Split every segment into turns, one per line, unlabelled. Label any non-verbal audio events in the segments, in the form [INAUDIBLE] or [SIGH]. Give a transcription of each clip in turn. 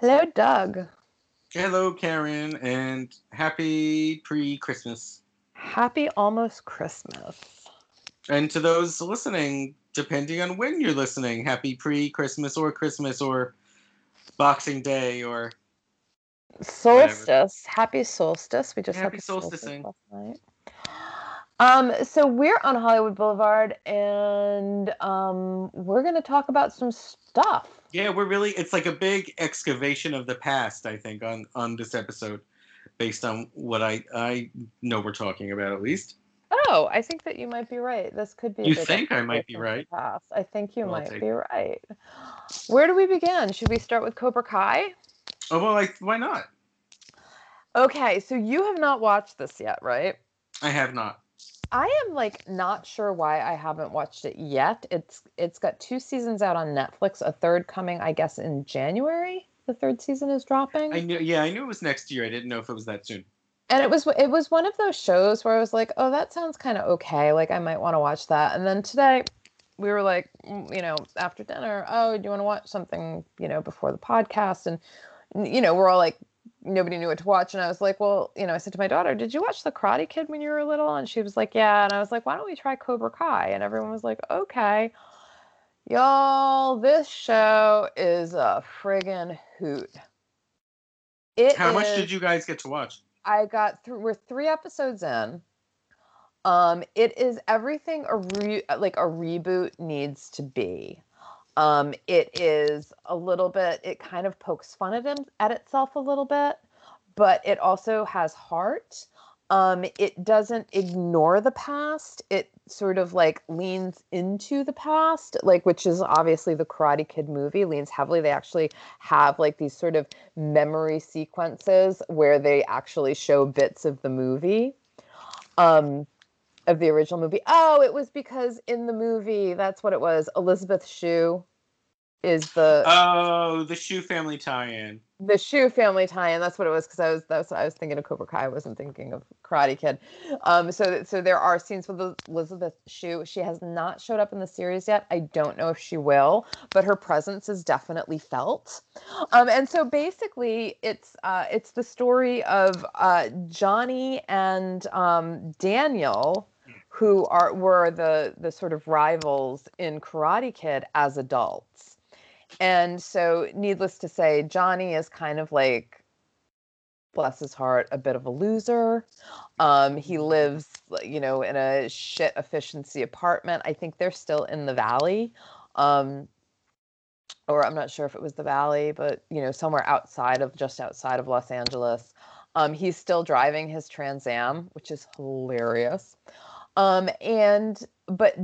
Hello, Doug.
Hello, Karen, and happy pre Christmas.
Happy almost Christmas.
And to those listening, depending on when you're listening, happy pre Christmas or Christmas or Boxing Day or
solstice. Whatever. Happy solstice. We just
happy
had
solstice last night.
Um, so we're on Hollywood Boulevard, and um, we're going to talk about some stuff.
Yeah, we're really. It's like a big excavation of the past. I think on on this episode, based on what I I know we're talking about at least.
Oh, I think that you might be right. This could be.
You think I might be right?
Past. I think you might be right. Where do we begin? Should we start with Cobra Kai?
Oh well, like why not?
Okay, so you have not watched this yet, right?
I have not.
I am like not sure why I haven't watched it yet. It's it's got two seasons out on Netflix, a third coming, I guess, in January. The third season is dropping.
I knew, yeah, I knew it was next year. I didn't know if it was that soon.
And it was it was one of those shows where I was like, oh, that sounds kind of okay. Like I might want to watch that. And then today, we were like, mm, you know, after dinner, oh, do you want to watch something, you know, before the podcast? And you know, we're all like nobody knew what to watch and i was like well you know i said to my daughter did you watch the karate kid when you were little? And she was like yeah and i was like why don't we try cobra kai? And everyone was like okay. Y'all this show is a friggin hoot.
It how is, much did you guys get to watch?
I got through we're three episodes in. Um it is everything a re, like a reboot needs to be um, it is a little bit, it kind of pokes fun at, him, at itself a little bit, but it also has heart. Um, it doesn't ignore the past. It sort of like leans into the past, like which is obviously the Karate Kid movie leans heavily. They actually have like these sort of memory sequences where they actually show bits of the movie. Um, of the original movie. Oh, it was because in the movie, that's what it was. Elizabeth Shue is the
oh the Shue family tie-in.
The Shue family tie-in. That's what it was because I was that's what I was thinking of Cobra Kai. I wasn't thinking of Karate Kid. Um, so so there are scenes with Elizabeth Shue She has not showed up in the series yet. I don't know if she will, but her presence is definitely felt. Um, and so basically, it's uh, it's the story of uh, Johnny and um, Daniel who are were the the sort of rivals in Karate Kid as adults. And so needless to say, Johnny is kind of like bless his heart, a bit of a loser. Um, he mm-hmm. lives, you know, in a shit efficiency apartment. I think they're still in the valley. Um, or I'm not sure if it was the valley, but you know, somewhere outside of just outside of Los Angeles. Um, he's still driving his Trans Am, which is hilarious. Um, and but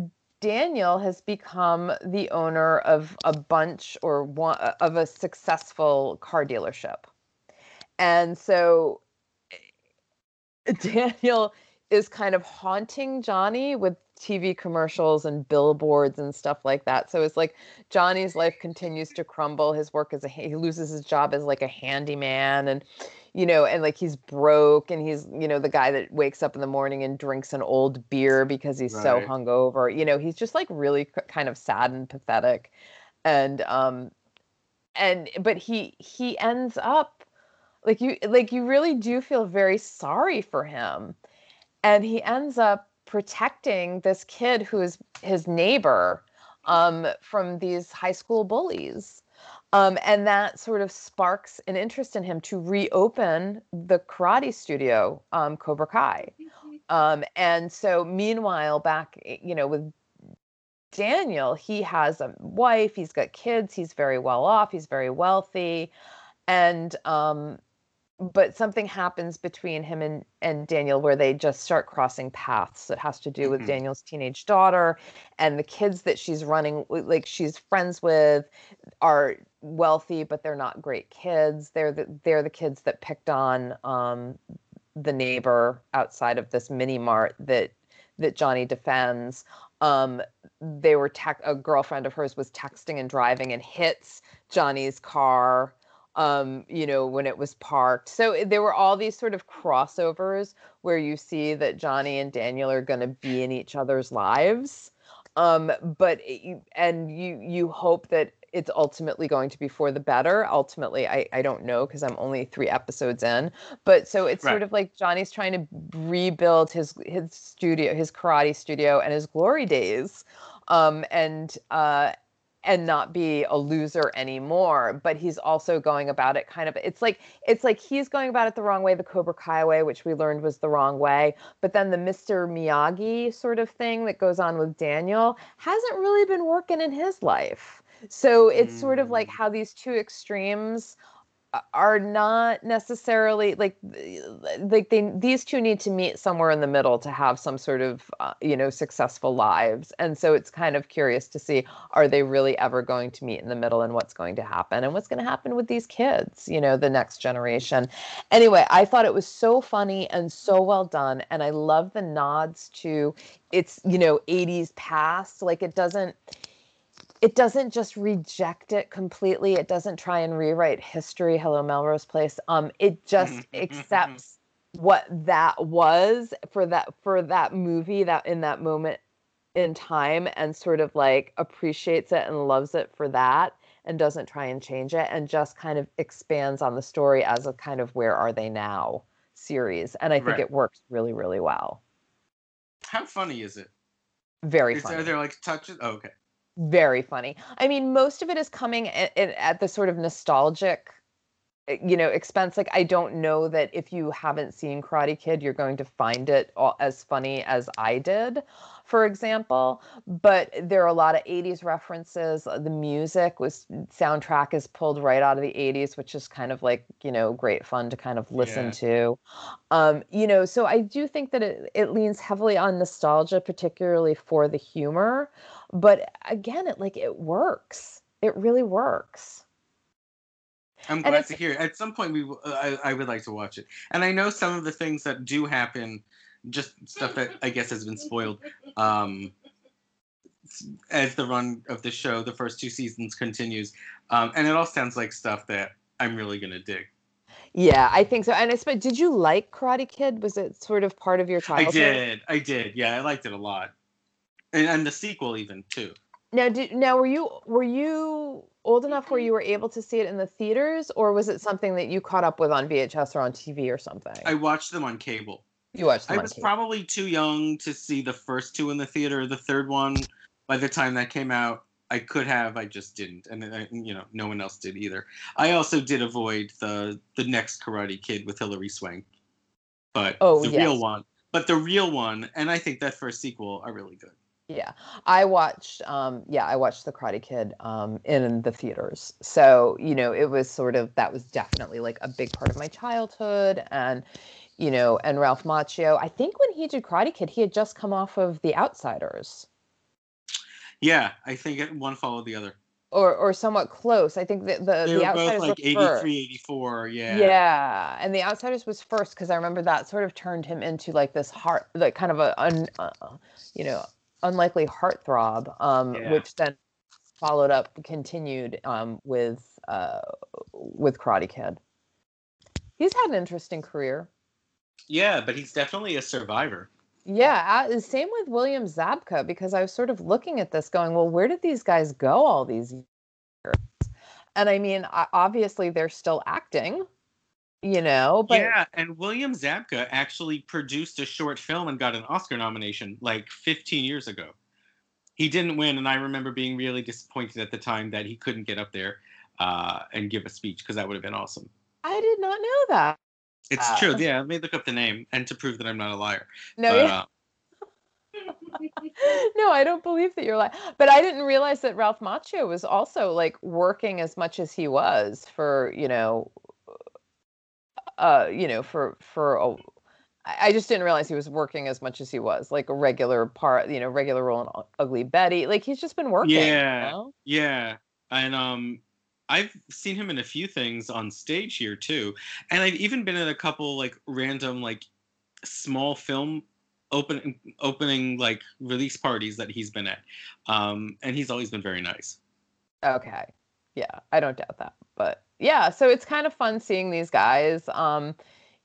Daniel has become the owner of a bunch or one of a successful car dealership. And so eh, [LAUGHS] Daniel is kind of haunting Johnny with TV commercials and billboards and stuff like that. So it's like Johnny's life continues to crumble. His work as a he loses his job as like a handyman and you know, and like he's broke and he's, you know, the guy that wakes up in the morning and drinks an old beer because he's right. so hungover. You know, he's just like really kind of sad and pathetic. And um and but he he ends up like you like you really do feel very sorry for him. And he ends up protecting this kid who is his neighbor um from these high school bullies um, and that sort of sparks an interest in him to reopen the karate studio, um, Cobra Kai. Mm-hmm. Um, and so, meanwhile, back, eh, you know, with Daniel, he has a wife, he's got kids, he's very well off, he's very wealthy. And um, but something happens between him and, and Daniel where they just start crossing paths. It has to do with mm-hmm. Daniel's teenage daughter and the kids that she's running, like she's friends with, are wealthy, but they're not great kids. They're the, they're the kids that picked on um, the neighbor outside of this mini mart that that Johnny defends. Um, they were tech, a girlfriend of hers was texting and driving and hits Johnny's car um, you know, when it was parked. So eh, there were all these sort of crossovers where you see that Johnny and Daniel are going to be in each other's lives. Um, but it, and you you hope that it's ultimately going to be for the better. Ultimately, I, I don't know because I'm only three episodes in. But so it's
Right.
sort of like Johnny's trying to rebuild his his studio, his karate studio, and his glory days, um, and uh, and not be a loser anymore. But he's also going about it kind of. It's like it's like he's going about it the wrong way, the Cobra Kai way, which we learned was the wrong way. But then the Mr. Miyagi sort of thing that goes on with Daniel hasn't really been working in his life. So it's sort of like
Mm.
how these two extremes are not necessarily like like they these two need to meet somewhere in the middle to have some sort of uh, you know successful lives. And so it's kind of curious to see are they really ever going to meet in the middle and what's going to happen and what's going to happen with these kids you know the next generation. Anyway i thought it was so funny and so well done. And i love the nods to it's you know 80s past. Like it doesn't it doesn't just reject it completely it doesn't try and rewrite history hello melrose place um it just accepts what that was for that for that movie that in that moment in time and sort of like appreciates it and loves it for that and doesn't try and change it and just kind of expands on the story as a kind of where are they now series and i think
Right.
it works really really well
How funny is it?
very
Is,
funny
are there like touches? Oh, okay.
Very funny. I mean, most of it is coming at, at, the sort of nostalgic, uh, you know, expense. Like, I don't know that if you haven't seen Karate Kid, you're going to find it all, as funny as I did, for example. But there are a lot of 80s references. Uh, The music was soundtrack is pulled right out of the 80s, which is kind of like, you know, great fun to kind of listen
Yeah.
to. Um, you know, so I do think that it, it leans heavily on nostalgia, particularly for the humor but again it like it works it really works
I'm
And
glad to hear. it. At some point, we w- I, I would like to watch it, and I know some of the things that do happen, just stuff that I guess has been spoiled. Um, as the run of the show, the first two seasons continues, um, and it all sounds like stuff that I'm really gonna dig.
yeah i think so and i suppose did you like karate kid was it sort of part of your childhood?
I did, I did, yeah, I liked it a lot, and, and the sequel even too.
now did now were you were you old enough where you were able to see it in the theaters or was it something that you caught up with on vhs or on tv or something
I watched them on cable.
you watched them
I was
cable.
probably too young to see the first two in the theater. The third one, by the time that came out, I could have. I just didn't, and I, you know, no one else did either. I also did avoid the the next Karate Kid with Hilary Swank, but
Oh,
the
yes.
real one, but the real one, and I think that first sequel are really good.
Yeah, I watched. Um, yeah, I watched The Karate Kid um, in the theaters. So you know, it was sort of that was definitely like a big part of my childhood, and you know, and Ralph Macchio. I think when he did Karate Kid, he had just come off of The Outsiders,
Yeah, I think it, one followed the other.
or or somewhat close. I think that the
They
The
were
Outsiders
both like
were first.
83, 84. Yeah.
Yeah. and The Outsiders was first because I remember that sort of turned him into like this heart, like kind of a, un, uh, you know, unlikely heartthrob, um,
Yeah.
which then followed up, continued um, with uh, with Karate Kid. He's had an interesting career.
Yeah, but he's definitely a survivor.
Yeah, uh, same with William Zabka because I was sort of looking at this, going, well, where did these guys go all these years? And I mean, obviously they're still acting, you know, but
yeah, and William Zabka actually produced a short film and got an Oscar nomination like 15 years ago. He didn't win, and I remember being really disappointed at the time that he couldn't get up there uh, and give a speech because that would have been awesome.
I did not know that.
It's
Uh,
true. Yeah, let me look up the name and to prove that I'm not a liar.
No,
but,
yeah.
uh, [LAUGHS]
no, I don't believe that you're lying. But I didn't realize that Ralph Macchio was also like working as much as he was for, you know, uh, you know, for for a, I just didn't realize he was working as much as he was, like a regular part, you know, regular role in Ugly Betty. Like he's just been working. you
Yeah.
know?
Yeah, and um, I've seen him in a few things on stage here too, and I've even been in a couple like random like small film open opening like release parties that he's been at, um, and he's always been very nice.
Okay. Yeah, I don't doubt that. But yeah, so it's kind of fun seeing these guys. Um,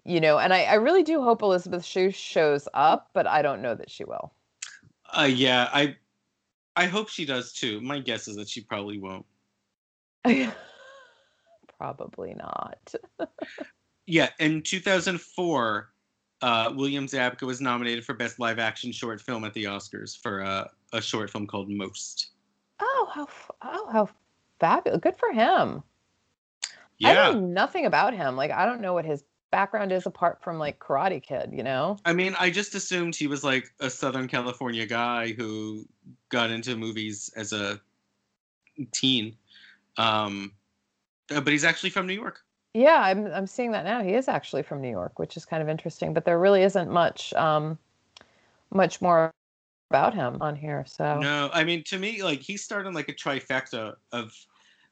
you know, and I, I really do hope Elizabeth Shue shows up, but I don't know that she will.
Uh, yeah, I I hope she does too. My guess is that she probably won't. [LAUGHS]
Probably not. [LAUGHS]
Yeah, in 2004, uh, William Zabka was nominated for Best Live Action Short Film at the Oscars for uh, a short film called Most.
Oh, how f- oh how fabulous! Good for him. I
Yeah,
know nothing about him. Like I don't know what his background is apart from like Karate Kid. You know?
I mean, I just assumed he was like a Southern California guy who got into movies as a teen. Um, uh, but he's actually from New York.
Yeah, I'm I'm seeing that now. He is actually from New York, which is kind of interesting. But there really isn't much um much more about him on here. So
No, I mean, to me, like he started like a trifecta of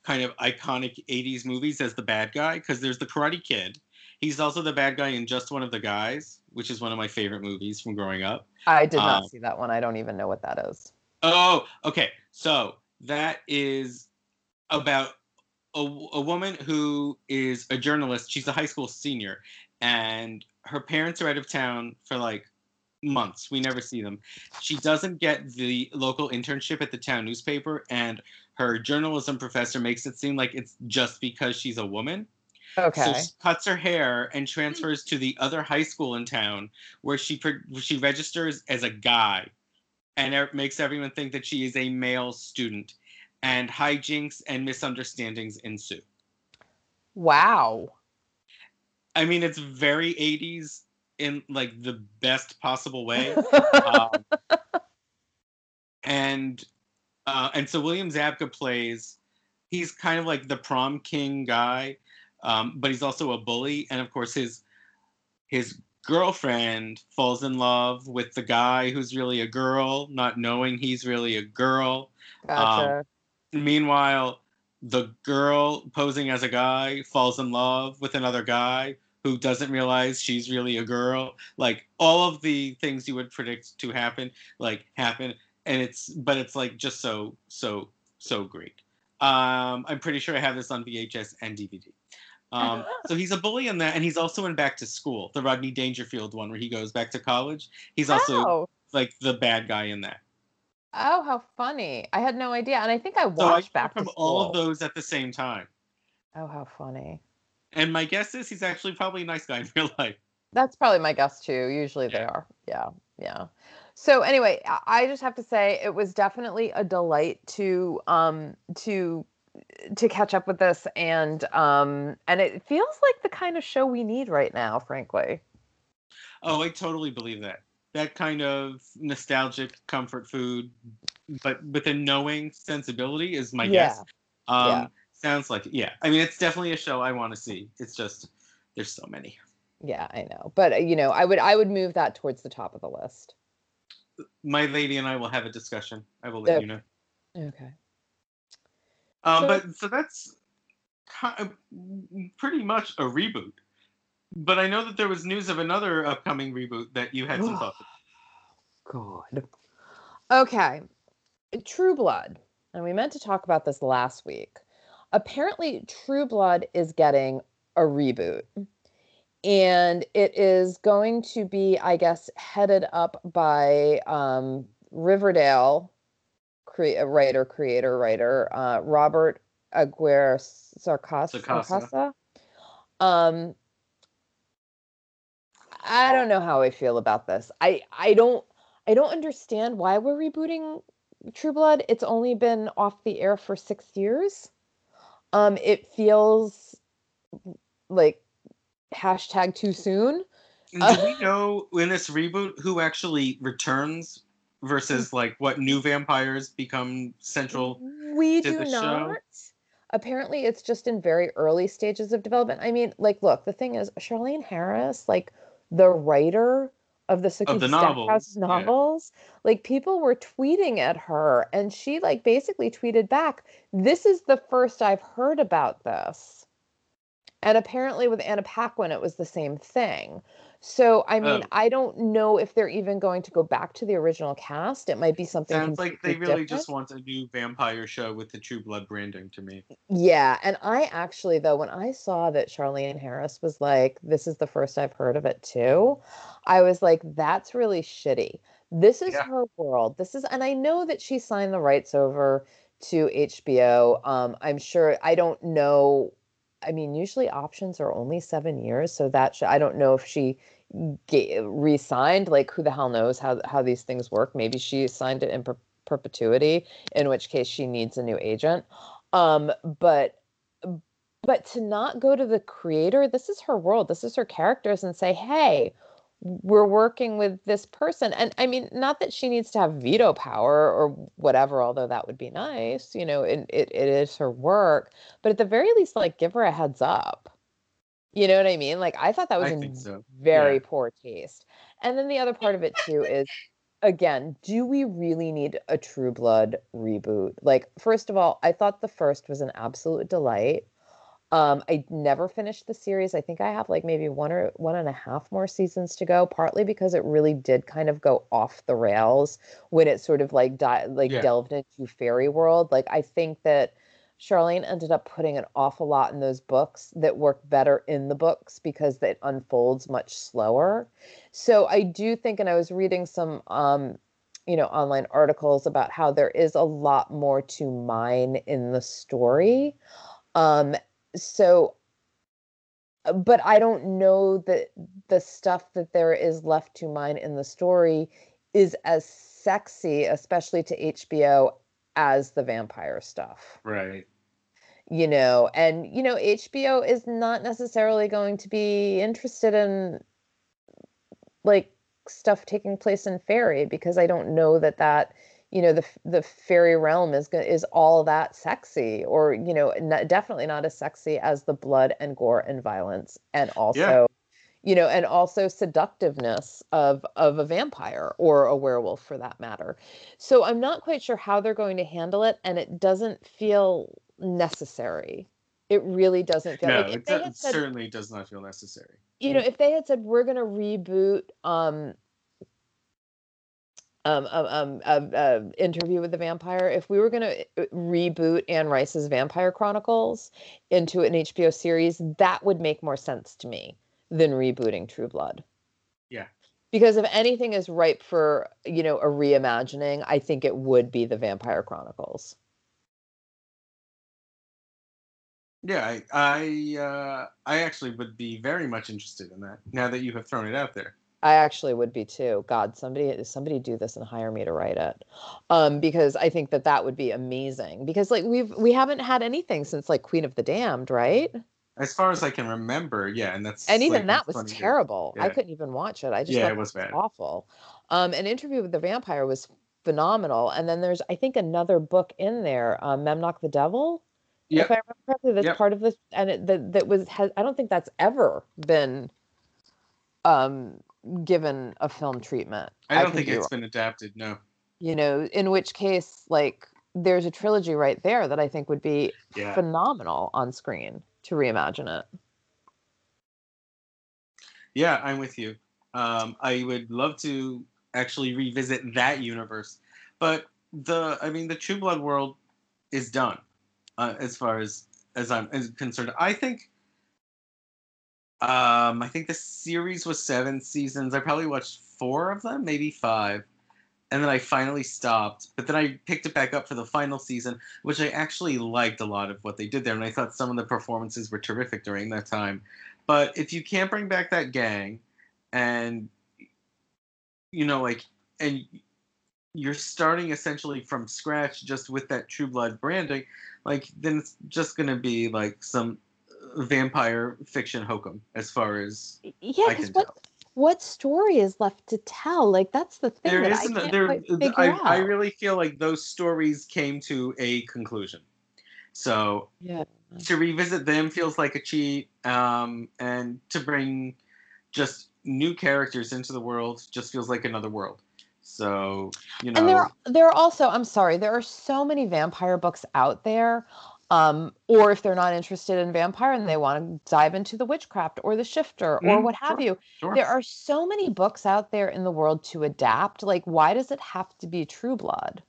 kind of iconic 80s movies as the bad guy because there's the Karate Kid. He's also the bad guy in Just One of the Guys, which is one of my favorite movies from growing up.
I did not
um,
see that one. I don't even know what that is.
Oh, okay. So that is about a, a woman who is a journalist. She's a high school senior, and her parents are out of town for like months. We never see them. She doesn't get the local internship at the town newspaper, and her journalism professor makes it seem like it's just because she's a woman.
Okay.
So she cuts her hair and transfers to the other high school in town, where she pre- she registers as a guy, and it makes everyone think that she is a male student, and hijinks and misunderstandings ensue.
wow.
I mean, it's very '80s in like the best possible way. [LAUGHS] um, and uh, and so William Zabka plays. He's kind of like the prom king guy, um, but he's also a bully, and of course his his girlfriend falls in love with the guy who's really a girl, not knowing he's really a girl.
gotcha.
Meanwhile, the girl posing as a guy falls in love with another guy who doesn't realize she's really a girl. Like all of the things you would predict to happen, like happen, and it's but it's like just so so so great. Um, I'm pretty sure I have this on VHS and DVD. Um, [LAUGHS] so he's a bully in that, and he's also in Back to School, the Rodney Dangerfield one where he goes back to college. He's also
oh.
like the bad guy in that.
oh, how funny! I had no idea, and I think I watched
So I
Back to
from
School.
all of those at the same time.
Oh, how funny!
And my guess is he's actually probably a nice guy in [LAUGHS] real life.
That's probably my guess too. Usually they are. Yeah, yeah. So anyway, I- just have to say it was definitely a delight to um to to catch up with this and um and it feels like the kind of show we need right now, frankly.
Oh, I totally believe that. That kind of nostalgic comfort food, but with a knowing sensibility is my guess. Um,
yeah.
Sounds like yeah. I mean, it's definitely a show I want to see. It's just there's so many.
Yeah, I know. But uh, you know, I would I would move that towards the top of the list.
My lady and I will have a discussion. I will let
Yep.
you know.
Okay.
Um,
So-
but so that's kind of pretty much a reboot. But I know that there was news of another upcoming reboot that you had some thoughts.
God. Okay. True Blood. And we meant to talk about this last week. Apparently, True Blood is getting a reboot. And it is going to be, I guess, headed up by um, Riverdale cre- writer, creator, writer, uh, Robert Aguirre Sarcasa.
Sacasa.
Um, I don't know how I feel about this. I I don't I don't understand why we're rebooting True Blood. It's only been off the air for 6 years. Um it feels like hashtag too soon.
Do we know in this reboot who actually returns versus like what new vampires become central?
We do
the show?
not. Apparently, it's just in very early stages of development. I mean, like, look, the thing is, Charlaine Harris, like the writer of the Sookie
the
Stackhouse
novels, yeah.
novels, like people were tweeting at her, and she like basically tweeted back, "This is the first I've heard about this." And apparently, with Anna Paquin, it was the same thing. So, I mean,
Oh.
I don't know if they're even going to go back to the original cast. It might be something.
Sounds like they really
different.
just want a new vampire show with the True Blood branding to me.
Yeah, and I actually though when I saw that Charlaine Harris was like, "This is the first I've heard of it too," I was like, "That's really shitty." This is
Yeah.
her world. This is, and I know that she signed the rights over to HBO. Um, I'm sure I don't know. I mean, usually options are only seven years, so that sh- I don't know if she re-signed. Like, who the hell knows how how these things work? Maybe she signed it in per- perpetuity, in which case she needs a new agent. Um, but but to not go to the creator, this is her world, this is her characters, and say, hey, we're working with this person. And I mean, not that she needs to have veto power or whatever, although that would be nice, you know, it, it, it is her work, but at the very least, like give her a heads up. You know what I mean? Like I thought that was in
so.
very
Yeah.
poor taste. And then the other part of it too is again, do we really need a True Blood reboot? Like, first of all, I thought the first was an absolute delight. Um, I never finished the series. I think I have like maybe one or one and a half more seasons to go, partly because it really did kind of go off the rails when it sort of like di- like
Yeah.
delved into fairy world. Like I think that Charlaine ended up putting an awful lot in those books that work better in the books because it unfolds much slower. So I do think, and I was reading some um, you know, online articles about how there is a lot more to mine in the story. Um, so uh, but I don't know that the stuff that there is left to mine in the story is as sexy, especially to HBO, as the vampire stuff.
Right.
You know, and you know, HBO is not necessarily going to be interested in like stuff taking place in fairy because I don't know that that you know the the fairy realm is is all that sexy or you know definitely not as sexy as the blood and gore and violence and also you know and also seductiveness of of a vampire or a werewolf for that matter. So i'm not quite sure how they're going to handle it and it doesn't feel necessary. It really doesn't feel
No,
like
it
said
certainly does not feel necessary.
you know, if they had said we're going to reboot um um um um, uh, interview with the vampire, if we were going to reboot Anne Rice's Vampire Chronicles into an HBO series, that would make more sense to me than rebooting True Blood.
Yeah.
Because if anything is ripe for, you know, a reimagining, I think it would be the Vampire Chronicles.
Yeah, I I, uh, I actually would be very much interested in that now that you have thrown it out there.
I actually would be too. God, somebody somebody do this and hire me to write it, um, because I think that that would be amazing. Because like we've we haven't had anything since like Queen of the Damned, right?
As far as I can remember, yeah, and that's
And even
like,
that was
20 years.
terrible. I couldn't even watch it. I just
Yeah, it was
it was
bad.
awful. Um, an interview with the vampire was phenomenal, and then there's I think another book in there, um, Memnoch the Devil.
Yep.
If I remember correctly, that's
Yep.
part of this, and it, that that was has, I don't think that's ever been um given a film treatment.
I don't
could
think
be
it's
wrong.
been adapted. No.
you know in which case like there's a trilogy right there that i think would be
Yeah.
phenomenal on screen to reimagine it
Yeah, I'm with you. Um, I would love to actually revisit that universe, but the I mean the True Blood world is done uh, as far as as I'm concerned. I think. Um, I think the series was seven seasons. I probably watched four of them, maybe five, and then I finally stopped. But then I picked it back up for the final season, which I actually liked a lot of what they did there, and I thought some of the performances were terrific during that time. But if you can't bring back that gang, and you know, like, and you're starting essentially from scratch just with that True Blood branding, like, then it's just gonna be like some vampire fiction hokum as far as
yeah
I
because
can
what
tell.
what story is left to tell like that's the thing
There
that
isn't.
i can't
there.
quite figure
I,
out
I really feel like those stories came to a conclusion. So
yeah
to revisit them feels like a cheat, um, and to bring just new characters into the world just feels like another world. So you know,
and there are, there are also i'm sorry there are so many vampire books out there um, or if they're not interested in vampire and they want to dive into the witchcraft or the shifter or
Mm,
what have
sure,
you
sure.
there are so many books out there in the world to adapt like why does it have to be true blood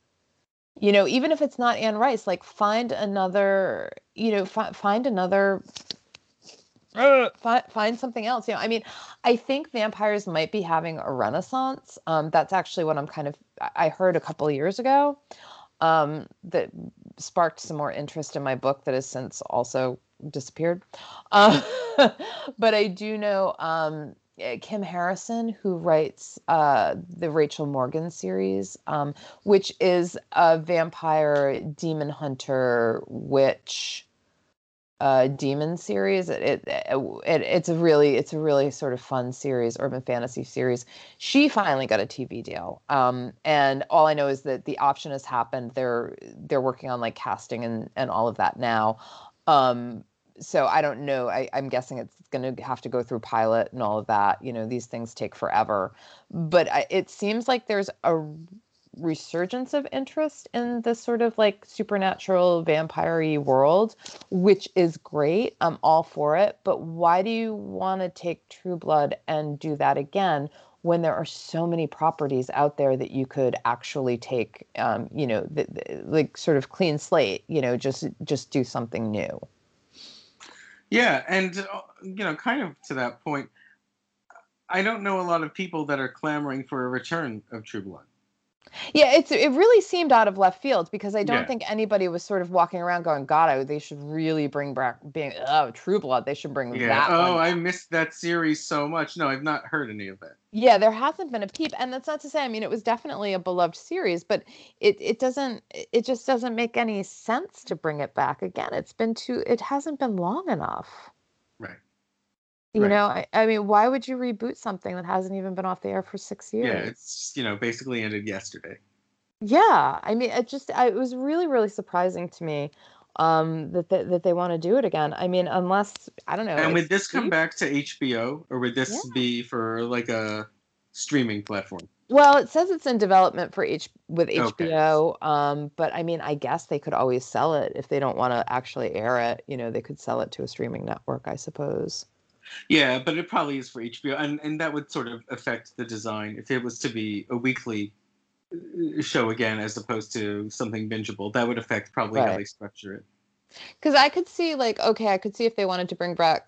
you know even if it's not anne rice like find another you know fi- find another find, find something else you know i mean i think vampires might be having a renaissance um, that's actually what i'm kind of I- i heard a couple of years ago um, that sparked some more interest in my book that has since also disappeared. Uh, [LAUGHS] but I do know um, eh, Kim Harrison, who writes uh, the Rachel Morgan series, um, which is a vampire demon hunter witch uh, demon series. It, it, it, it's a really it's a really sort of fun series, urban fantasy series. She finally got a TV deal, um, and all I know is that the option has happened. They're they're working on like casting and and all of that now. Um, so I don't know. I, I'm guessing it's going to have to go through pilot and all of that. You know, these things take forever, but I, it seems like there's a resurgence of interest in this sort of like supernatural vampire world, which is great. I'm all for it. But why do you want to take True Blood and do that again when there are so many properties out there that you could actually take, um, you know, the, the, like sort of clean slate, you know, just just do something new.
Yeah, and uh, you know, kind of to that point, I don't know a lot of people that are clamoring for a return of True Blood.
Yeah, it's it really seemed out of left field because I don't yeah. think anybody was sort of walking around going, "God, I, they should really bring back being oh True Blood. They should bring yeah. that."
Oh, I missed that series so much. No, I've not heard any of it.
Yeah, there hasn't been a peep, and that's not to say. I mean, it was definitely a beloved series, but it it doesn't. It just doesn't make any sense to bring it back again. It's been too. It hasn't been long enough. You right. know, I, I mean, why would you reboot something that hasn't even been off the air for six years?
Yeah, it's you know basically ended yesterday.
Yeah, I mean, it just I, it was really really surprising to me um, that they, that they want to do it again. I mean, unless I don't know.
And would this come back to HBO, or would this yeah. be for like a streaming platform?
Well, it says it's in development for H with HBO. Okay. Um, but I mean, I guess they could always sell it if they don't want to actually air it. You know, they could sell it to a streaming network, I suppose.
Yeah, but it probably is for HBO, and and that would sort of affect the design if it was to be a weekly uh, show again as opposed to something bingeable. That would affect probably right. how they structure it.
Because I could see like okay, I could see if they wanted to bring back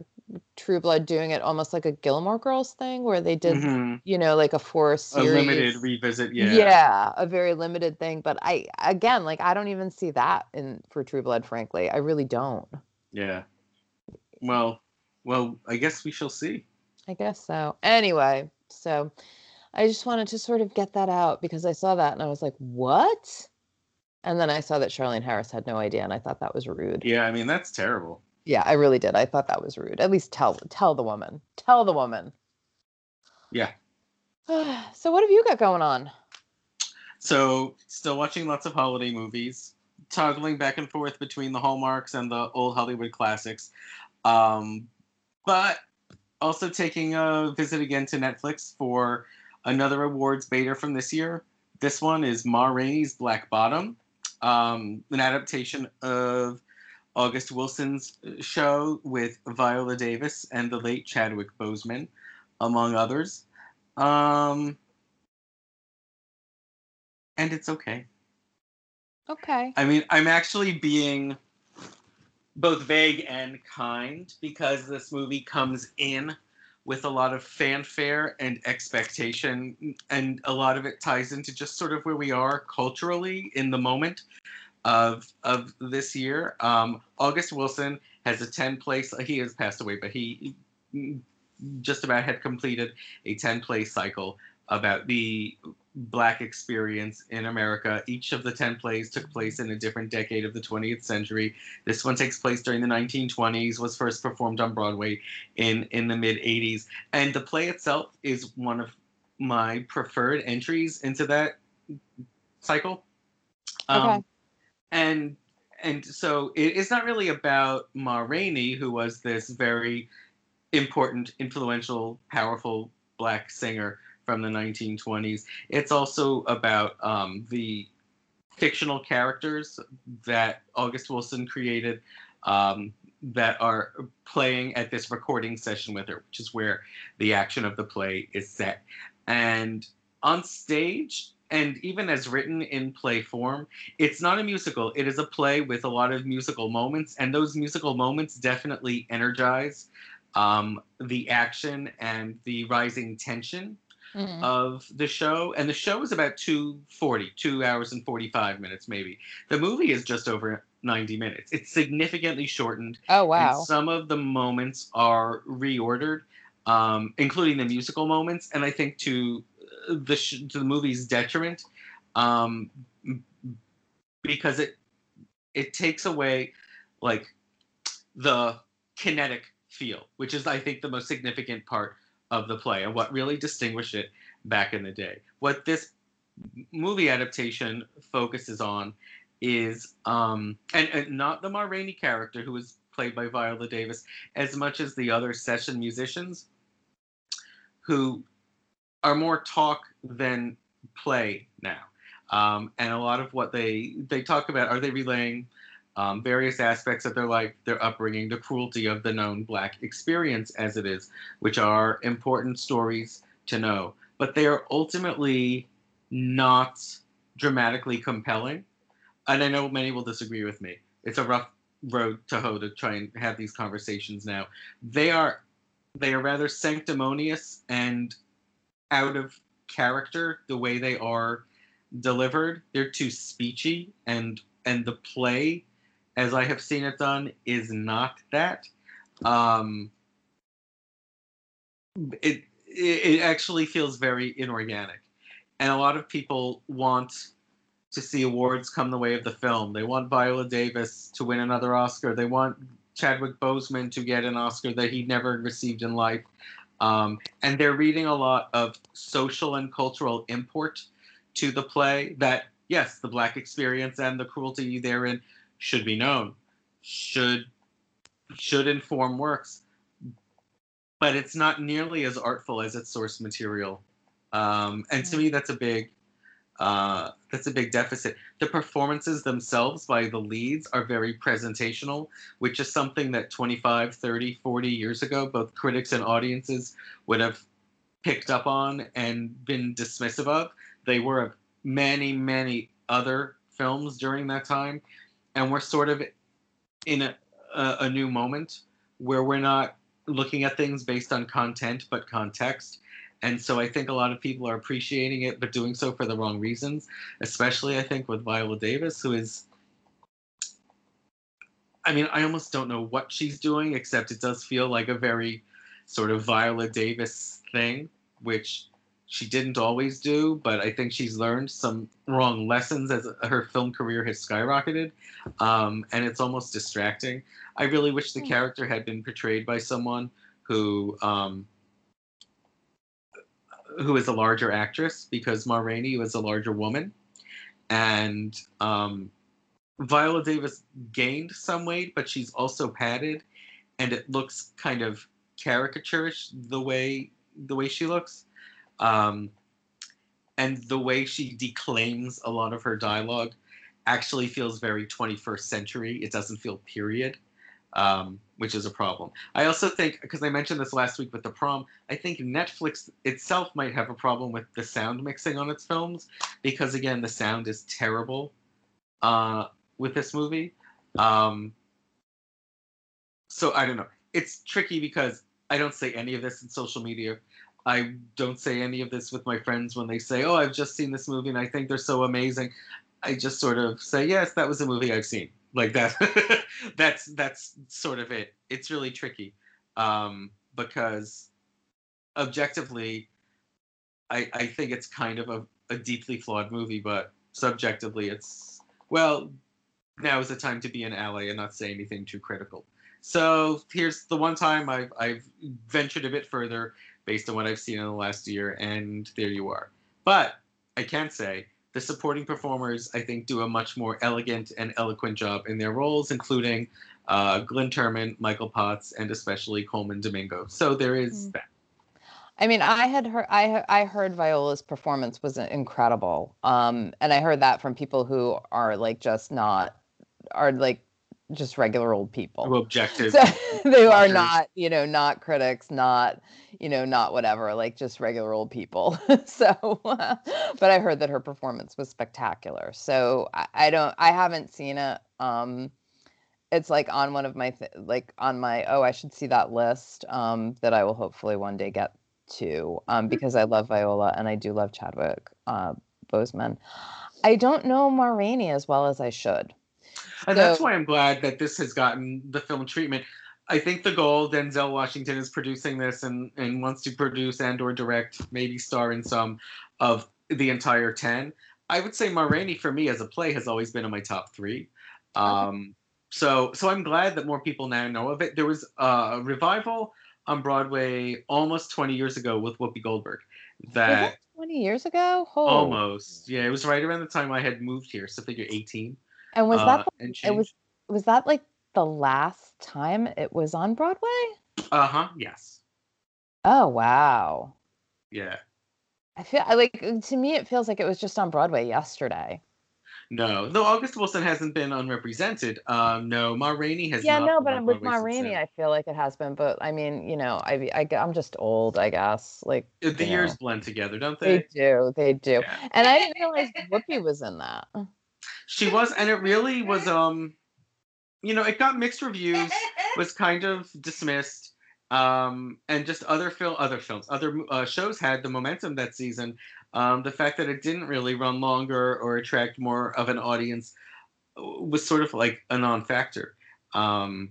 True Blood doing it almost like a Gilmore Girls thing where they did mm-hmm. you know like a four series
a limited revisit yeah
yeah a very limited thing but I again like I don't even see that in for True Blood frankly I really don't
yeah well well, I guess we shall see.
I guess so. Anyway, so I just wanted to sort of get that out because I saw that and I was like, what? And then I saw that Charlaine Harris had no idea and I thought that was rude.
Yeah, I mean, that's terrible.
Yeah, I really did. I thought that was rude. At least tell tell the woman. Tell the woman.
Yeah. [SIGHS]
so what have you got going on?
So, still watching lots of holiday movies, toggling back and forth between the Hallmarks and the old Hollywood classics. Um, but also taking a visit again to Netflix for another awards baiter from this year. This one is Ma Rainey's Black Bottom, um, an adaptation of August Wilson's show with Viola Davis and the late Chadwick Boseman, among others. Um, and it's okay.
Okay.
I mean, I'm actually being both vague and kind because this movie comes in with a lot of fanfare and expectation and a lot of it ties into just sort of where we are culturally in the moment of of this year. Um, august wilson has a 10 place he has passed away but he just about had completed a 10 play cycle about the black experience in America. Each of the 10 plays took place in a different decade of the 20th century. This one takes place during the 1920s, was first performed on Broadway in, in the mid 80s. And the play itself is one of my preferred entries into that cycle. Um, okay. And and so it, it's not really about Ma Rainey, who was this very important, influential, powerful black singer from the 1920s. It's also about um, the fictional characters that August Wilson created um, that are playing at this recording session with her, which is where the action of the play is set. And on stage, and even as written in play form, it's not a musical. It is a play with a lot of musical moments, and those musical moments definitely energize um, the action and the rising tension mm-hmm. of the show, and the show is about 240, two hours and 45 minutes, maybe. The movie is just over 90 minutes. It's significantly shortened.
Oh, wow.
some of the moments are reordered, um, including the musical moments, and I think to the, sh- to the movie's detriment, um, because it it takes away like the kinetic feel, which is I think the most significant part of the play and what really distinguished it back in the day. What this movie adaptation focuses on is um and, and not the Ma Rainey character who was played by Viola Davis as much as the other session musicians who are more talk than play now. Um, and a lot of what they they talk about are they relaying um, various aspects of their life, their upbringing, the cruelty of the known Black experience as it is, which are important stories to know. But they are ultimately not dramatically compelling. And I know many will disagree with me. It's a rough road to hoe to try and have these conversations now. They are they are rather sanctimonious and out of character the way they are delivered. They're too speechy and and the play as I have seen it done, is not that. Um, it it actually feels very inorganic, and a lot of people want to see awards come the way of the film. They want Viola Davis to win another Oscar. They want Chadwick Boseman to get an Oscar that he never received in life. Um, and they're reading a lot of social and cultural import to the play that, yes, the Black experience and the cruelty therein should be known, should should inform works, but it's not nearly as artful as its source material. Um, and to me, that's a big uh, that's a big deficit. The performances themselves by the leads are very presentational, which is something that 25, 30, 40 years ago, both critics and audiences would have picked up on and been dismissive of. They were of many, many other films during that time and we're sort of in a, a, a new moment where we're not looking at things based on content but context. And so I think a lot of people are appreciating it, but doing so for the wrong reasons. Especially, I think, with Viola Davis, who is. I mean, I almost don't know what she's doing, except it does feel like a very sort of Viola Davis thing, which she didn't always do, but I think she's learned some wrong lessons as her film career has skyrocketed, um, and it's almost distracting. I really wish the hmm. character had been portrayed by someone who um, who is a larger actress, because Ma Rainey was a larger woman, and um, Viola Davis gained some weight, but she's also padded, and it looks kind of caricaturish the way the way she looks. Um, and the way she declaims a lot of her dialogue actually feels very 21st century. It doesn't feel period, um, which is a problem. I also think, because I mentioned this last week with the prom, I think Netflix itself might have a problem with the sound mixing on its films, because again, the sound is terrible uh, with this movie. Um, so I don't know. It's tricky because I don't say any of this in social media I don't say any of this with my friends when they say, "Oh, I've just seen this movie and I think they're so amazing." I just sort of say, "Yes, that was a movie I've seen." Like that. [LAUGHS] that's that's sort of it. It's really tricky um, because objectively, I I think it's kind of a, a deeply flawed movie, but subjectively, it's well. Now is the time to be an ally and not say anything too critical. So here's the one time I've I've ventured a bit further based on what I've seen in the last year, and there you are. But I can say the supporting performers, I think, do a much more elegant and eloquent job in their roles, including uh, Glynn Turman, Michael Potts, and especially Colman Domingo. So there is mm. that.
I mean, I had heard I I heard Viola's performance was incredible, um, and I heard that from people who are like just not are like just regular old people.
Objective. [LAUGHS]
So they are not, you know, not critics, not, you know, not whatever, like just regular old people. [LAUGHS] so, uh, [LAUGHS] but I heard that her performance was spectacular. So I, I don't, I haven't seen it. Um, it's like on one of my, th- like on my, oh, I should see that list um, that I will hopefully one day get to um, because I love Viola and I do love Chadwick uh, Boseman. I don't know Ma Rainey as well as I should.
And so, that's why I'm glad that this has gotten the film treatment. I think the goal, Denzel Washington is producing this and, and wants to produce and or direct, maybe star in some of the entire 10. I would say Ma Rainey for me as a play has always been in my top three. Um, so so I'm glad that more people now know of it. There was a revival on Broadway almost 20 years ago with Whoopi Goldberg.
That 20 years ago?
Oh. Almost. Yeah, it was right around the time I had moved here, so figure 18.
And was that uh, the, it was was that like the last time it was on Broadway?
Uh-huh, yes.
Oh, wow.
Yeah.
I feel like to me it feels like it was just on Broadway yesterday.
No, though August Wilson hasn't been unrepresented. Um, no, Ma Rainey has.
Yeah, no, but with Ma Rainey, I feel like it has been. But I mean, you know, I, I am just old, I guess. Like
the years
know.
blend together, don't they?
They do, they do. Yeah. And I didn't realize Whoopi was in that.
She was, and it really was. Um, you know, it got mixed reviews. [LAUGHS] Was kind of dismissed. Um, and just other film, other films, other uh, shows had the momentum that season. Um, the fact that it didn't really run longer or attract more of an audience uh, was sort of like a non-factor. Um,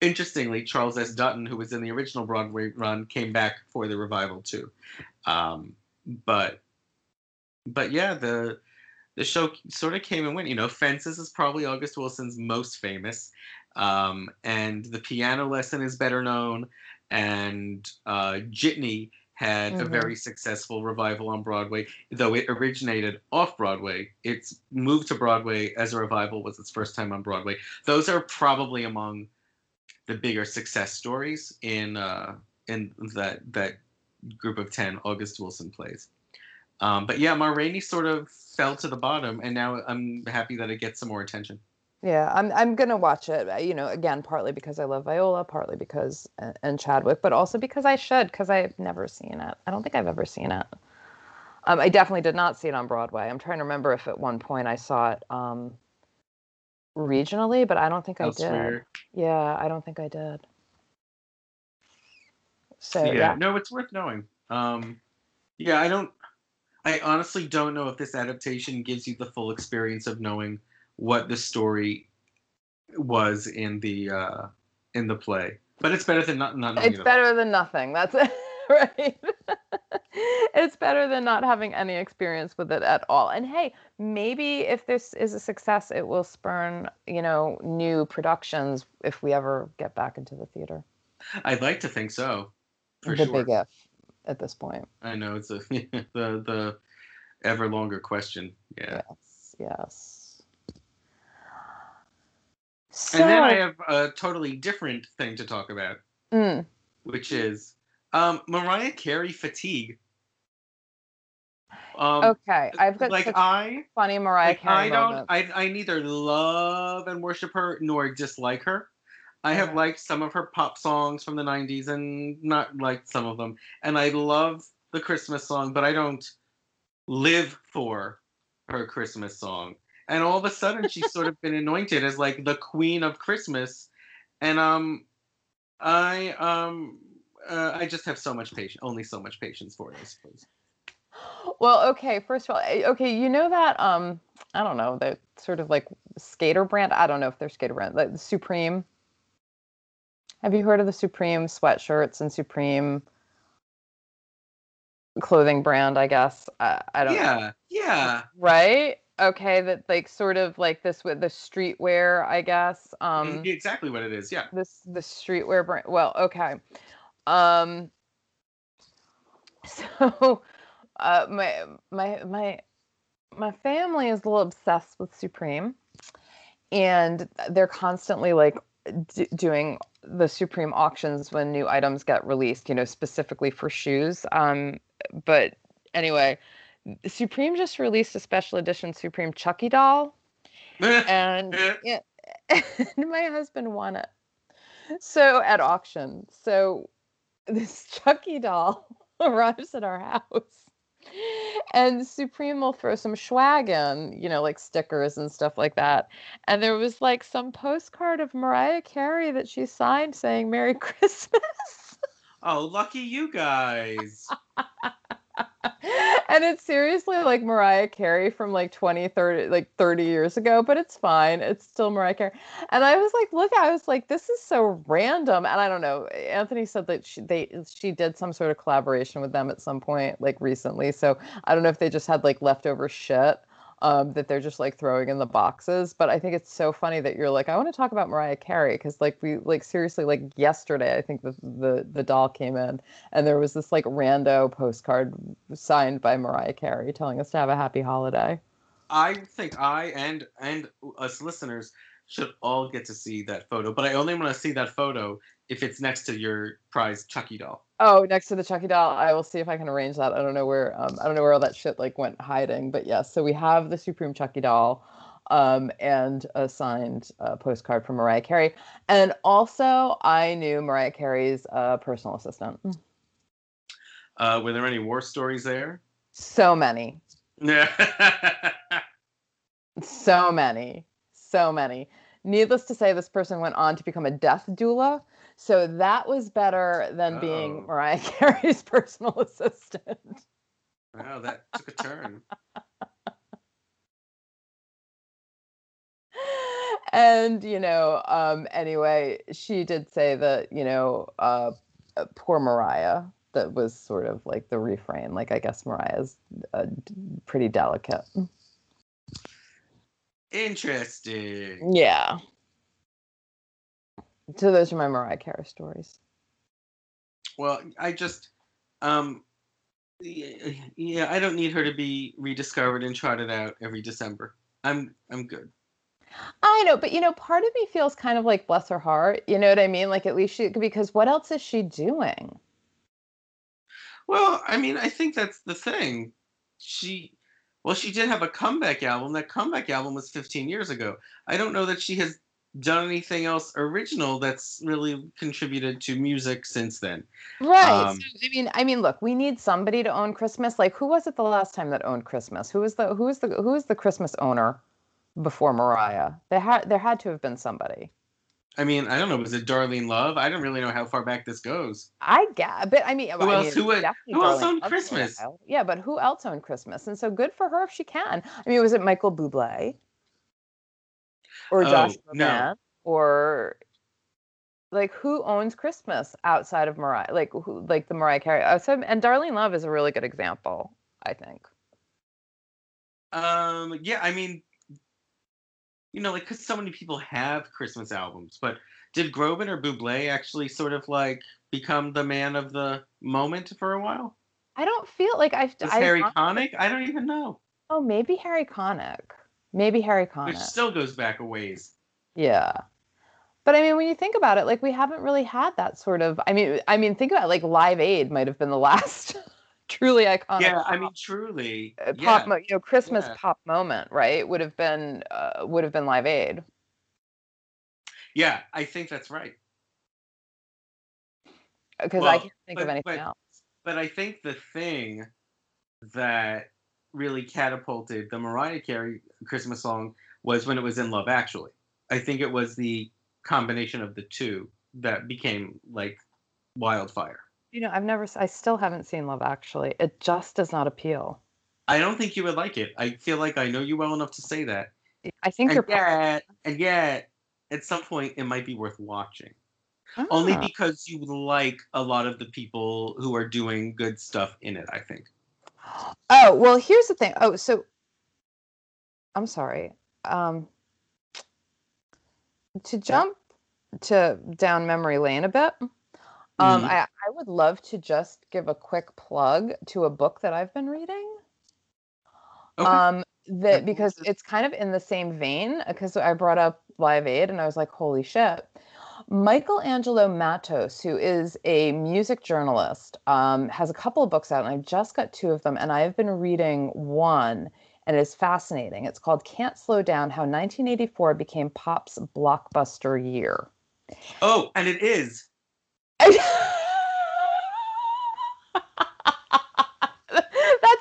interestingly, Charles S. Dutton, who was in the original Broadway run, came back for the revival too. Um, but but yeah, the the show sort of came and went. You know, Fences is probably August Wilson's most famous, um, and the piano lesson is better known, and uh, Jitney had mm-hmm. a very successful revival on Broadway. Though it originated off Broadway, it's moved to Broadway as a revival was its first time on Broadway. Those are probably among the bigger success stories in uh, in that that group of ten August Wilson plays. Um, but yeah, Ma Rainey sort of fell to the bottom, and now I'm happy that it gets some more attention.
Yeah, I'm I'm gonna watch it. Uh, you know, again, partly because I love Viola, partly because and Chadwick, but also because I should, because I've never seen it. I don't think I've ever seen it. Um, I definitely did not see it on Broadway. I'm trying to remember if at one point I saw it um, regionally, but I don't think I did. Yeah, I don't think I did. So yeah, yeah.
no, it's worth knowing. Um, yeah, I don't. I honestly don't know if this adaptation gives you the full experience of knowing what the story was in the uh, in the play. But it's better than not. not
it's better than nothing. That's [LAUGHS] it, right? [LAUGHS] it's better than not having any experience with it at all. And hey, maybe if this is a success, it will spurn you know new productions if we ever get back into the theater.
I'd like to think so.
For the sure. big if at this point.
I know it's a [LAUGHS] the the ever longer question. Yeah.
Yes. Yes.
So, and then I have a totally different thing to talk about,
mm.
which is um, Mariah Carey fatigue.
Um, okay, I've got like I funny Mariah like, Carey
I don't. I I neither love and worship her nor dislike her. I have liked some of her pop songs from the '90s and not liked some of them. And I love the Christmas song, but I don't live for her Christmas song and all of a sudden she's sort of been anointed as like the queen of Christmas, and um, I um, uh, I just have so much patience, only so much patience for it, I suppose.
Well, okay. First of all, eh, okay, you know that um, I don't know the sort of like skater brand. I don't know if they're skater brand, like Supreme. Have you heard of the Supreme sweatshirts and Supreme clothing brand? I guess I, I don't.
Yeah,
know.
yeah.
Right okay that like sort of like this with the streetwear i guess um
exactly what it is yeah
this the streetwear brand well okay um [LAUGHS] so uh my my my my family is a little obsessed with supreme and they're constantly like d- doing the supreme auctions when new items get released you know specifically for shoes um but anyway Supreme just released a special edition Supreme Chucky doll, and, [LAUGHS] yeah, [LAUGHS] and my husband won it. So at auction, so this [LAUGHS] Chucky doll arrives at our house, and Supreme will throw some swag in, you know, like stickers and stuff like that. And there was like some postcard of Mariah Carey that she signed saying "Merry [LAUGHS] Christmas."
Oh, lucky you guys. [LAUGHS]
and it's seriously like Mariah Carey from like 20, 30, like 30 years ago, but it's fine. It's still Mariah Carey. And I was like, look, I was like, this is so random. And I don't know. Anthony said that she they she did some sort of collaboration with them at some point, like recently. So I don't know if they just had like leftover shit um, that they're just like throwing in the boxes. But I think it's so funny that you're like, I want to talk about Mariah Carey because like we like seriously like yesterday, I think the, the the doll came in and there was this like rando postcard signed by Mariah Carey telling us to have a happy holiday.
I think I and and us listeners should all get to see that photo, but I only want to see that photo if it's next to your prize Chucky doll.
Oh, next to the Chucky doll. I will see if I can arrange that. I don't know where um I don't know where all that shit like went hiding, but yes. So we have the Supreme Chucky doll um and a signed uh, postcard from Mariah Carey. And also I knew Mariah Carey's uh, personal assistant.
Uh, were there any war stories there?
So many.
Yeah. [LAUGHS]
So many. So many. Needless to say, this person went on to become a death doula. So that was better than being
Oh.
Mariah [LAUGHS] Carey's personal assistant.
wow, that took a turn. [LAUGHS]
and you know um anyway she did say that you know uh uh, poor mariah that was sort of like the refrain like i guess mariah's uh, pretty delicate
Interesting.
yeah so those are my mariah carey stories
Well, I just, um, yeah, I don't need her to be rediscovered and trotted out every December. I'm, I'm good.
i know but you know part of me feels kind of like bless her heart you know what i mean like at least she because what else is she doing
Well, I mean, I think that's the thing. She, well, she did have a comeback album. That comeback album was 15 years ago. I don't know that she has done anything else original that's really contributed to music since then.
Right.
Um,
so, I mean, I mean, look, we need somebody to own Christmas. Like, who was it the last time that owned Christmas? Who was the who was the who was the Christmas owner before Mariah? There had there had to have been somebody.
I mean, I don't know. Was it Darlene Love? I don't really know how far back this goes.
I get, but I mean,
Who
I
else-
mean,
who would- who else owned
Love for a
Christmas?
Yeah, but who else owned Christmas? And so good for her if she can. I mean, was it Michael Bublé or
Oh,
Josh
no.
Groban or like who owns Christmas outside of Mariah? Like who, like the Mariah Carey? So, and Darlene Love is a really good example, I think.
Um, yeah, I mean, you know, like, because so many people have Christmas albums, but did Groban or Buble actually sort of like become the man of the moment for a while?
I don't feel like I've.
Was
I
Harry Connick? I don't even know.
Oh, maybe Harry Connick. Maybe Harry Connick.
Which still goes back a ways.
Yeah. But I mean, when you think about it, like we haven't really had that sort of. I mean, I mean, think about it, like Live Aid might have been the [LAUGHS] last truly iconic.
Yeah, I mean, truly.
uh,
Yeah.
pop, mo- you know, Christmas
Yeah.
pop moment, right? Would have been, uh, would have been Live Aid.
yeah, I think that's right.
Because I can't think of anything
but-
else.
But I think the thing that really catapulted the Mariah Carey Christmas song was when it was in Love Actually. I think it was the combination of the two that became like wildfire.
You know, I've never, I still haven't seen Love Actually. It just does not appeal.
I don't think you would like it. I feel like I know you well enough to say that.
I think
And
you're.
yet, and yet, at some point, it might be worth watching. Only
Ah.
because you like a lot of the people who are doing good stuff in it, I think.
Oh, well, here's the thing. Oh, so I'm sorry. Um to jump to down memory lane a bit. Um
Mhm.
I I would love to just give a quick plug to a book that I've been reading.
Okay.
Um that because it's kind of in the same vein because I brought up Live Aid and I was like, holy shit. Michelangelo Matos, who is a music journalist, um, has a couple of books out, and I've just got two of them, and I've been reading one, and it's fascinating. It's called Can't Slow Down How 1984 Became Pop's Blockbuster Year.
oh, and it is. [LAUGHS]
That's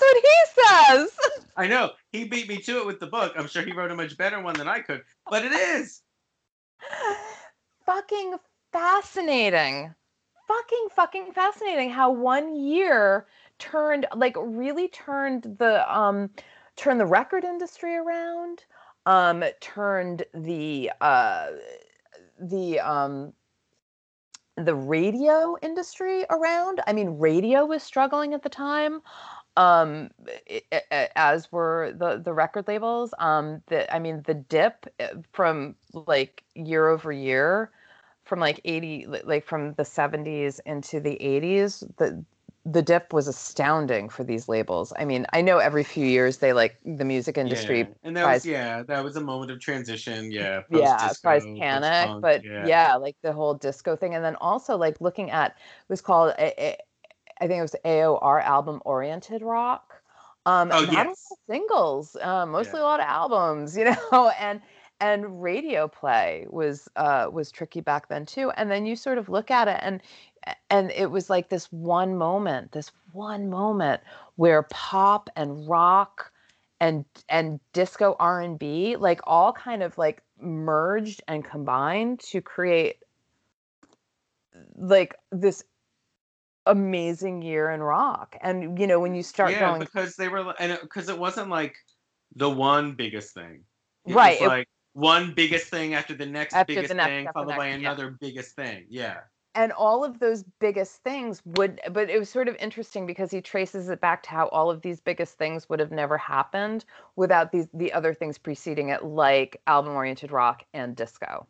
what he says. [LAUGHS]
I know. He beat me to it with the book. I'm sure he wrote a much better one than I could. But it is. [LAUGHS]
Fucking fascinating. fucking fucking fascinating how one year turned like really turned the um turned the record industry around um turned the uh the um the radio industry around i mean radio was struggling at the time um it, it, as were the the record labels um the i mean the dip eh, from like year over year from like 80 like from the 70s into the 80s the the dip was astounding for these labels. I mean, I know every few years they like the music industry.
Yeah. And that was yeah, that was a moment of transition. Yeah.
yeah, panic, but yeah. like the whole disco thing, and then also like looking at it was called a, a, I think it was AOR album oriented rock. Um,
Oh,
not of singles, uh, mostly
Yeah.
a lot of albums, [LAUGHS] you know, and and radio play was uh was tricky back then too. And then you sort of look at it and and it was like this one moment, this one moment where pop and rock and and disco R&B like all kind of like merged and combined to create like this amazing year in rock. And you know, when you mm, start
yeah,
going
because they were and uh, because it, wasn't like the one biggest thing. It
Right,
Was
it-
like one biggest thing after the next
After the
biggest
next,
thing,
the
followed by
next, yeah.
another biggest thing. Yeah.
and all of those biggest things would but it was sort of interesting because he traces it back to how all of these biggest things would have never happened without these the other things preceding it like album oriented rock and disco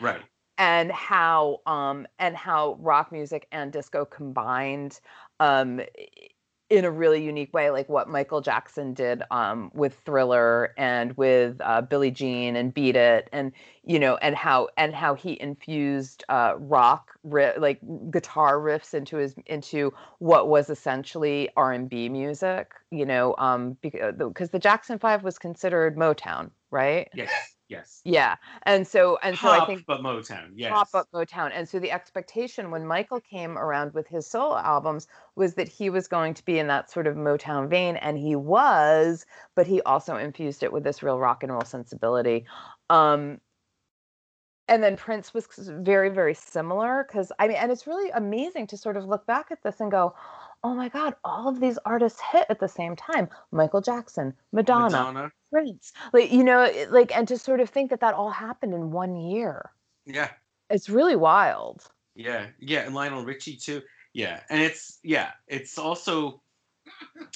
Right.
And how um and how rock music and disco combined um in a really unique way like what Michael Jackson did um with Thriller and with uh, Billie Jean and Beat It and you know and how and how he infused uh rock ri- like guitar riffs into his into what was essentially R&B music you know um because the Jackson 5 was considered Motown right
Yes. Yes.
yeah and so and so I think
but Motown. Yes.
pop up Motown. And so the expectation when Michael came around with his solo albums was that he was going to be in that sort of Motown vein, and he was, but he also infused it with this real rock and roll sensibility. Um, and then Prince was very, very similar because I mean, and it's really amazing to sort of look back at this and go, oh my God, all of these artists hit at the same time. Michael Jackson, Madonna,
Madonna.
Prince, like, you know, like, and to sort of think that that all happened in one year.
Yeah.
It's really wild.
Yeah, yeah, and Lionel Richie too. Yeah, and it's yeah, it's also,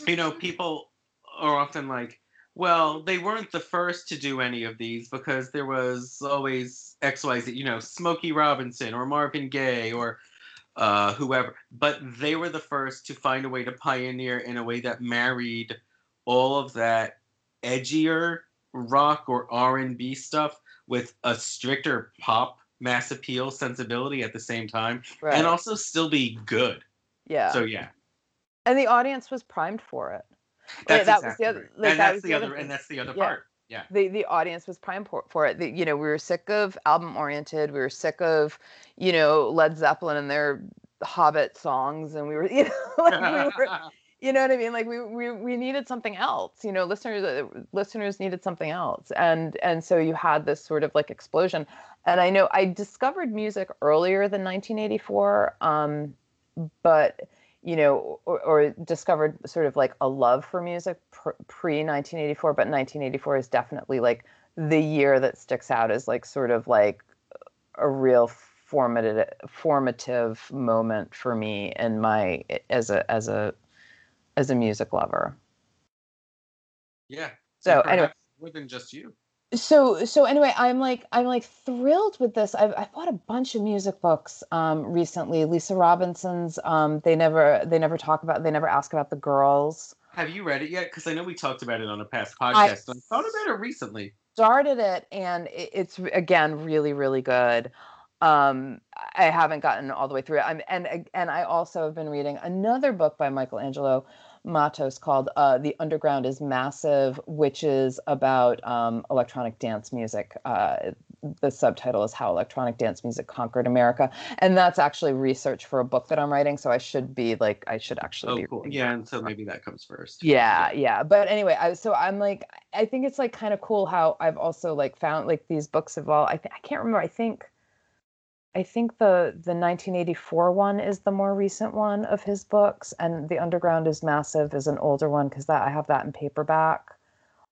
you know, people are often like, well, they weren't the first to do any of these because there was always X Y Z, you know, Smokey Robinson or Marvin Gaye or uh, whoever, but they were the first to find a way to pioneer in a way that married all of that edgier rock or R and B stuff with a stricter pop mass appeal sensibility at the same time
Right.
and also still be good.
yeah.
So yeah,
and the audience was primed for it.
that's
that was the
exactly
other- like,
and
that
that's
was
the,
the other
other,
thing.
and that's the other
Yeah.
part. Yeah,
The the audience was primed for, for it. The, you know, we were sick of album oriented. We were sick of, you know, Led Zeppelin and their Hobbit songs, and we were, [LAUGHS] you know, like we were, [LAUGHS] you know what I mean? Like we we we needed something else. You know, listeners uh, listeners needed something else, and and so you had this sort of like explosion. And I know I discovered music earlier than 1984, um, but you know, or, or discovered sort of like a love for music pre 1984. But 1984 is definitely like the year that sticks out as like sort of like a real formative formative moment for me and my as a as a as a music lover.
yeah.
So,
And
anyway.
more than just you.
So so anyway, I'm like I'm like thrilled with this. I've I bought a bunch of music books um recently. Lisa Robinson's um they never they never talk about they never ask about the girls.
Have you read it yet? Because I know we talked about it on a past podcast.
I-
I thought about it recently.
Started it and it, it's again really really good. Um I haven't gotten all the way through it. I'm and and I also have been reading another book by Michelangelo Matos called uh, "The Underground Is Massive," which is about um, electronic dance music. Uh, the subtitle is "How Electronic Dance Music Conquered America," and that's actually research for a book that I'm writing. So I should be like, I should actually
Oh,
be.
cool. Yeah, and so maybe that comes first.
Yeah, yeah. But anyway, I so I'm like, I think it's like kind of cool how I've also like found like these books of all. I think I can't remember. I think I think the the 1984 one is the more recent one of his books, and the Underground is Massive is an older one because that I have that in paperback.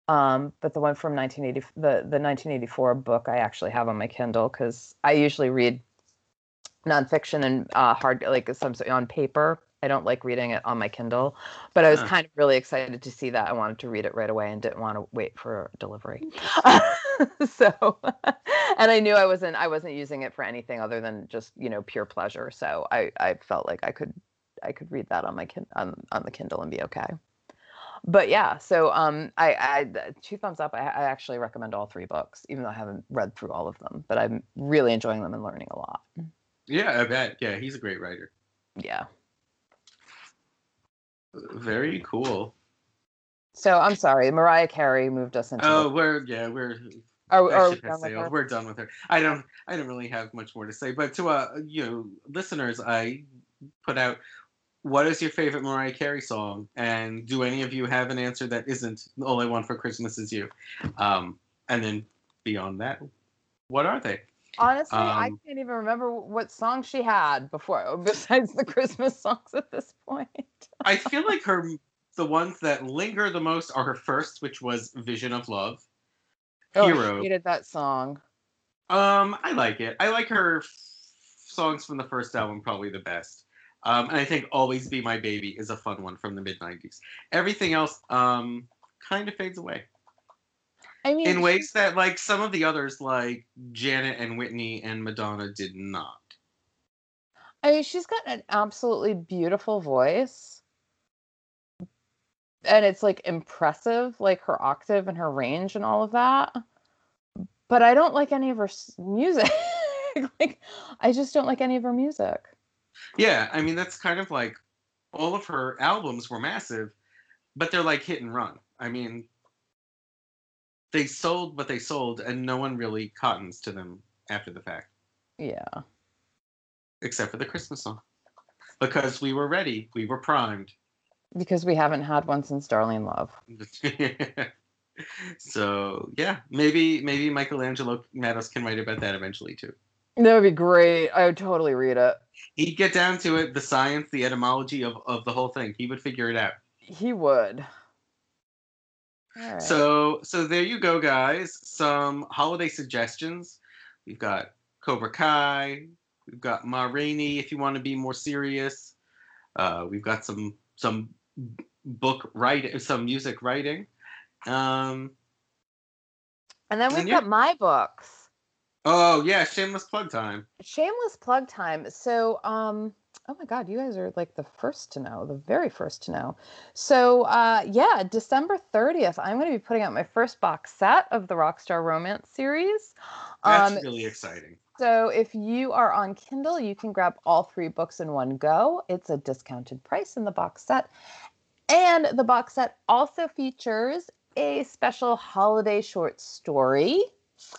Um, but the one from 1980, the the 1984 book, I actually have on my Kindle because I usually read nonfiction and uh, hard like some on paper. I don't like reading it on my Kindle, but I was
Huh.
kind of really excited to see that. I wanted to read it right away and didn't want to wait for delivery. [LAUGHS] so, [LAUGHS] and I knew I wasn't I wasn't using it for anything other than just you know pure pleasure. So I I felt like I could I could read that on my kin on on the Kindle and be okay. But yeah, so um, I, I two thumbs up. I, I actually recommend all three books, even though I haven't read through all of them. But I'm really enjoying them and learning a lot.
Yeah, I bet. Yeah, he's a great writer.
Yeah.
Very cool.
So I'm sorry, Mariah Carey moved us into.
Oh,
the,
we're yeah, we're
are, are we done with her?
We're done with her. I don't I don't really have much more to say. But to uh you know listeners, I put out what is your favorite Mariah Carey song, and do any of you have an answer that isn't all I want for Christmas is you? Um, and then beyond that, what are they?
Honestly, I
Um,
can't even remember what song she had before, [LAUGHS] besides the Christmas songs at this point.
I feel [LAUGHS] like her the ones that linger the most are her first, which was Vision of Love.
Oh,
Hero.
I hated that song.
Um, I like it. I like her f- songs from the first album probably the best. Um, and I think "Always Be My Baby" is a fun one from the mid '90s. Everything else, um, kind of fades away
I mean,
in ways that, like some of the others, like Janet and Whitney and Madonna, did not.
I mean, she's got an absolutely beautiful voice. And it's like impressive, like her octave and her range and all of that. But I don't like any of her music. [LAUGHS] like, I just don't like any of her music.
Yeah, I mean that's kind of like all of her albums were massive, but they're like hit and run. I mean, they sold what they sold, and no one really cottons to them after the fact.
Yeah.
except for the Christmas song. Because we were ready, we were primed.
Because we haven't had one since Darlene Love. [LAUGHS]
so yeah, maybe maybe Michelangelo Matos can write about that eventually too.
That would be great. I would totally read it.
He'd get down to it, the science, the etymology of, of the whole thing. He would figure it out.
He would. Right.
So so there you go, guys. Some holiday suggestions. We've got Cobra Kai. We've got Ma Rainey if you want to be more serious. Uh, we've got some some book writing, some music writing. Um,
and then we've
and yeah.
got my books.
oh yeah, shameless plug time.
Shameless plug time. So, um, oh my God, you guys are like the first to know, the very first to know. So, uh, yeah, December 30th, I'm going to be putting out my first box set of the Rockstar Romance series.
That's
Um,
really exciting.
So, if you are on Kindle, you can grab all three books in one go. It's a discounted price in the box set. And the box set also features a special holiday short story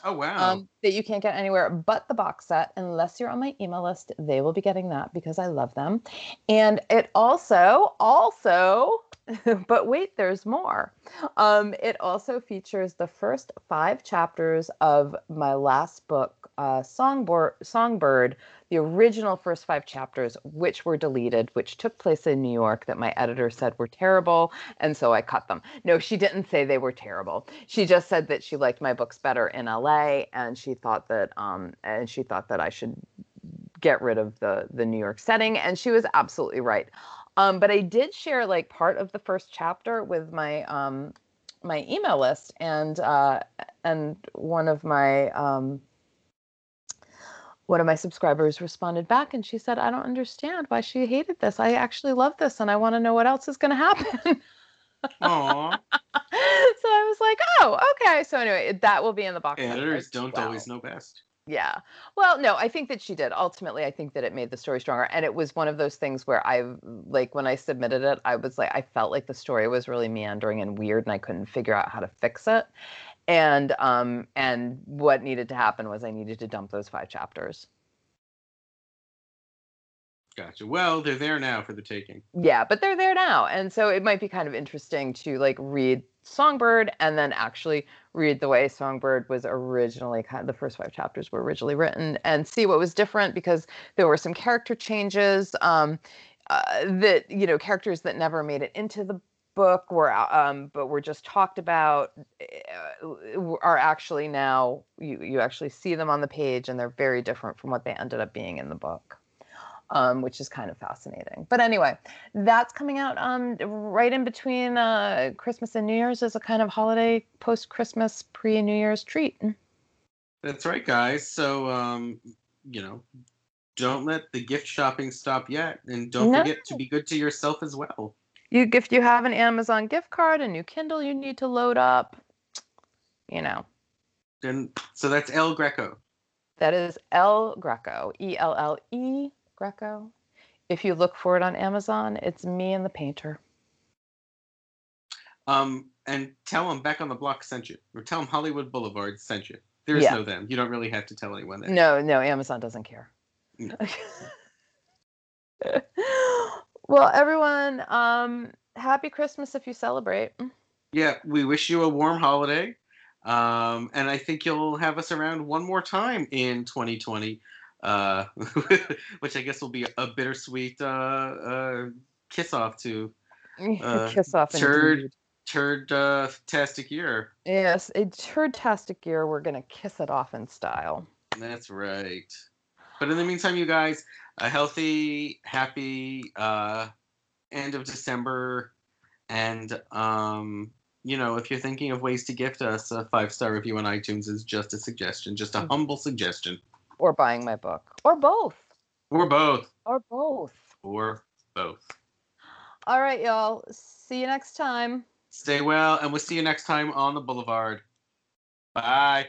Oh wow.
um, that you can't get anywhere but the box set. Unless you're on my email list they will be getting that because i love them. And it also also [LAUGHS] but wait there's more. Um, it also features the first five chapters of my last book uh, songbird songbird the original first five chapters which were deleted which took place in new york that my editor said were terrible and so i cut them no she didn't say they were terrible she just said that she liked my books better in LA and she thought that um and she thought that I should get rid of the the New York setting and she was absolutely right. Um but I did share like part of the first chapter with my um my email list and uh and one of my um one of my subscribers responded back and she said I don't understand why she hated this. I actually love this and I want to know what else is going to happen.
Aw. [LAUGHS]
so I was like, oh, okay. So anyway, that will be in the box.
Editors don't always know best.
Yeah. Well, no, I think that she did. Ultimately, I think that it made the story stronger. And it was one of those things where I, like, when I submitted it, I was like, I felt like the story was really meandering and weird, and I couldn't figure out how to fix it. And um, and what needed to happen was I needed to dump those five chapters.
Gotcha. Well, they're there now for the taking.
Yeah, but they're there now, and so it might be kind of interesting to like read Songbird and then actually read the way Songbird was originally kind of the first five chapters were originally written and see what was different because there were some character changes um, uh, that you know characters that never made it into the book were um, but were just talked about uh, are actually now you you actually see them on the page and they're very different from what they ended up being in the book um, which is kind of fascinating. But anyway, that's coming out um, right in between uh, Christmas and New Year's as a kind of holiday post Christmas, pre New Year's treat.
That's right, guys. So, um, you know, don't let the gift shopping stop yet. And don't no. forget to be good to yourself as well.
You, if you have an Amazon gift card, a new Kindle you need to load up, you know.
And so that's Elle Greco.
That is Elle Greco, E L L E Greco. If you look for it on Amazon, it's me and the painter.
Um, and tell them back on the block sent you, or tell them Hollywood Boulevard sent you. There is yeah. no them. You don't really have to tell anyone that.
No, no, Amazon doesn't care. No. [LAUGHS] well, everyone, um, happy Christmas if you celebrate.
Yeah, we wish you a warm holiday. Um, and I think you'll have us around one more time in 2020 uh, [LAUGHS] which I guess will be a bittersweet uh, uh, kiss off to [LAUGHS]
uh, kiss off
turd turd uh, tastic year.
Yes, a turd tastic year. We're gonna kiss it off in style.
That's right. But in the meantime, you guys, a healthy, happy uh, end of December, and um, you know, if you're thinking of ways to gift us a five star review on iTunes, is just a suggestion, just a mm-hmm. humble suggestion
or buying my book or both.
Or both.
Or both.
Or both.
All right, y'all. See you next time.
Stay well, and we'll see you next time on the Boulevard. Bye.